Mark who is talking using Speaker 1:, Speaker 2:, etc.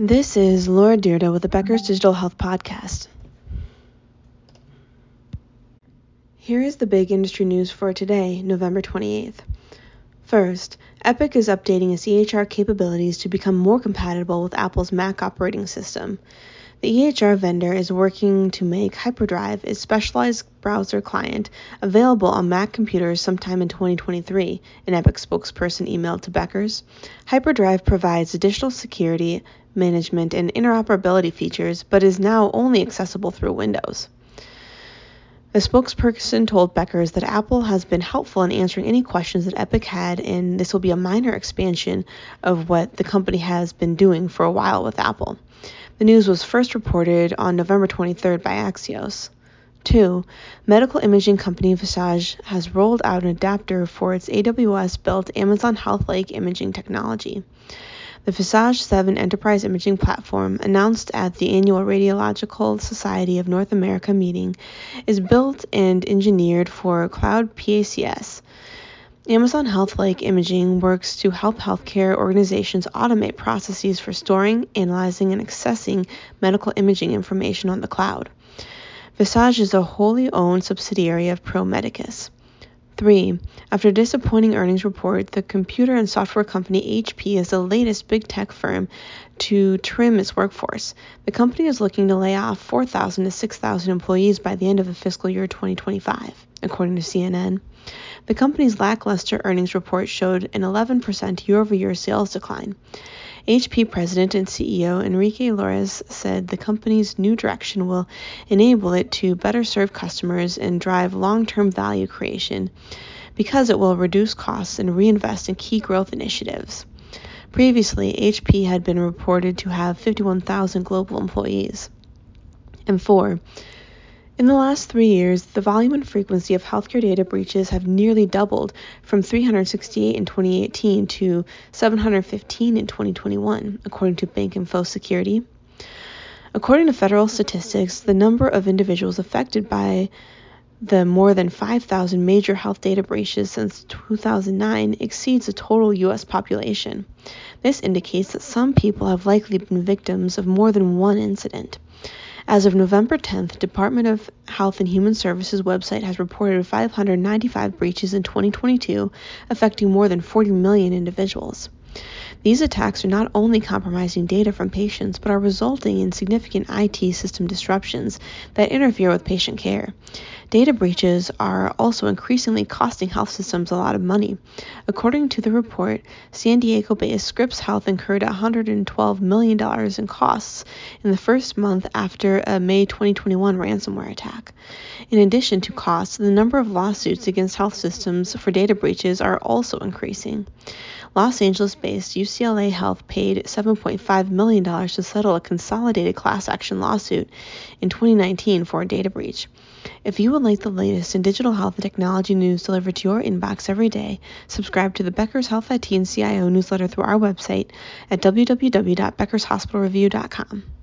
Speaker 1: This is Laura Dyrda with the Becker's Digital Health Podcast. Here is the big industry news for today, November 28th. First, Epic is updating its EHR capabilities to become more compatible with Apple's Mac operating system. The EHR vendor is working to make Hyperdrive, its specialized browser client, available on Mac computers sometime in 2023, an Epic spokesperson emailed to Becker's. Hyperdrive provides additional security, management, and interoperability features, but is now only accessible through Windows. A spokesperson told Becker's that Apple has been helpful in answering any questions that Epic had, and this will be a minor expansion of what the company has been doing for a while with Apple. The news was first reported on November 23rd by Axios. 2. Medical imaging company Visage has rolled out an adapter for its AWS built Amazon Health Lake imaging technology. The Visage 7 enterprise imaging platform, announced at the annual Radiological Society of North America meeting, is built and engineered for cloud PACS Amazon Health Lake Imaging works to help healthcare organizations automate processes for storing, analyzing, and accessing medical imaging information on the cloud. Visage is a wholly owned subsidiary of Pro Medicus. 3. After disappointing earnings report, the computer and software company HP is the latest big tech firm to trim its workforce. The company is looking to lay off 4,000 to 6,000 employees by the end of the fiscal year 2025, according to CNN. The company's lackluster earnings report showed an 11% year over year sales decline. HP President and CEO Enrique Lores said the company's new direction will enable it to better serve customers and drive long term value creation because it will reduce costs and reinvest in key growth initiatives. Previously, HP had been reported to have 51,000 global employees. And four, in the last three years, the volume and frequency of healthcare data breaches have nearly doubled from 368 in 2018 to 715 in 2021, according to BankInfo Security. According to federal statistics, the number of individuals affected by the more than 5,000 major health data breaches since 2009 exceeds the total U.S. population. This indicates that some people have likely been victims of more than one incident. As of November 10th, Department of Health and Human Services website has reported 595 breaches in 2022, affecting more than 40 million individuals. These attacks are not only compromising data from patients, but are resulting in significant IT system disruptions that interfere with patient care. Data breaches are also increasingly costing health systems a lot of money. According to the report, San Diego based Scripps Health incurred $112 million in costs in the first month after a May 2021 ransomware attack. In addition to costs, the number of lawsuits against health systems for data breaches are also increasing. Los Angeles based UCLA Health paid $7.5 million to settle a consolidated class action lawsuit in 2019 for a data breach. If you would like the latest in digital health and technology news delivered to your inbox every day, subscribe to the Becker's Health IT and CIO newsletter through our website at www.beckershospitalreview.com.